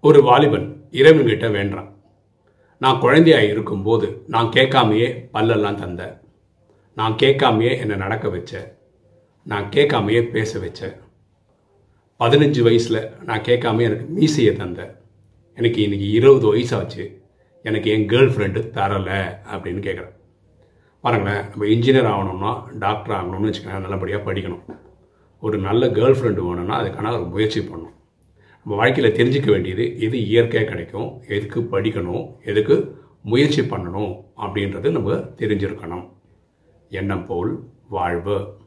ஒரு வாலிபன் இறைவன்கிட்ட வேண்டான் நான் குழந்தையா இருக்கும்போது நான் கேட்காமையே பல்லெல்லாம் தந்த. நான் கேட்காமையே என்னை நடக்க வச்ச. நான் கேட்காமையே பேச வச்ச. பதினஞ்சு வயசில் நான் கேட்காமையே எனக்கு மீசையை தந்த. எனக்கு இன்னைக்கு இருபது வயசாச்சு. எனக்கு என் கேர்ள் ஃப்ரெண்டு தரலை அப்படின்னு கேட்குறேன் பாருங்களேன் நம்ம இன்ஜினியர் ஆகணும்னா டாக்டர் ஆகணும்னு வச்சுக்கோங்க நல்லபடியாக படிக்கணும். ஒரு நல்ல கேர்ள் ஃப்ரெண்டு வேணும்னா அதுக்கான ஒரு முயற்சி பண்ணணும். வாழ்க்கையில் தெரிஞ்சிக்க வேண்டியது எது இயற்கையாக கிடைக்கும் எதுக்கு படிக்கணும் எதுக்கு முயற்சி பண்ணணும் அப்படின்றது நம்ம தெரிஞ்சிருக்கணும். எண்ணம் போல் வாழ்வு.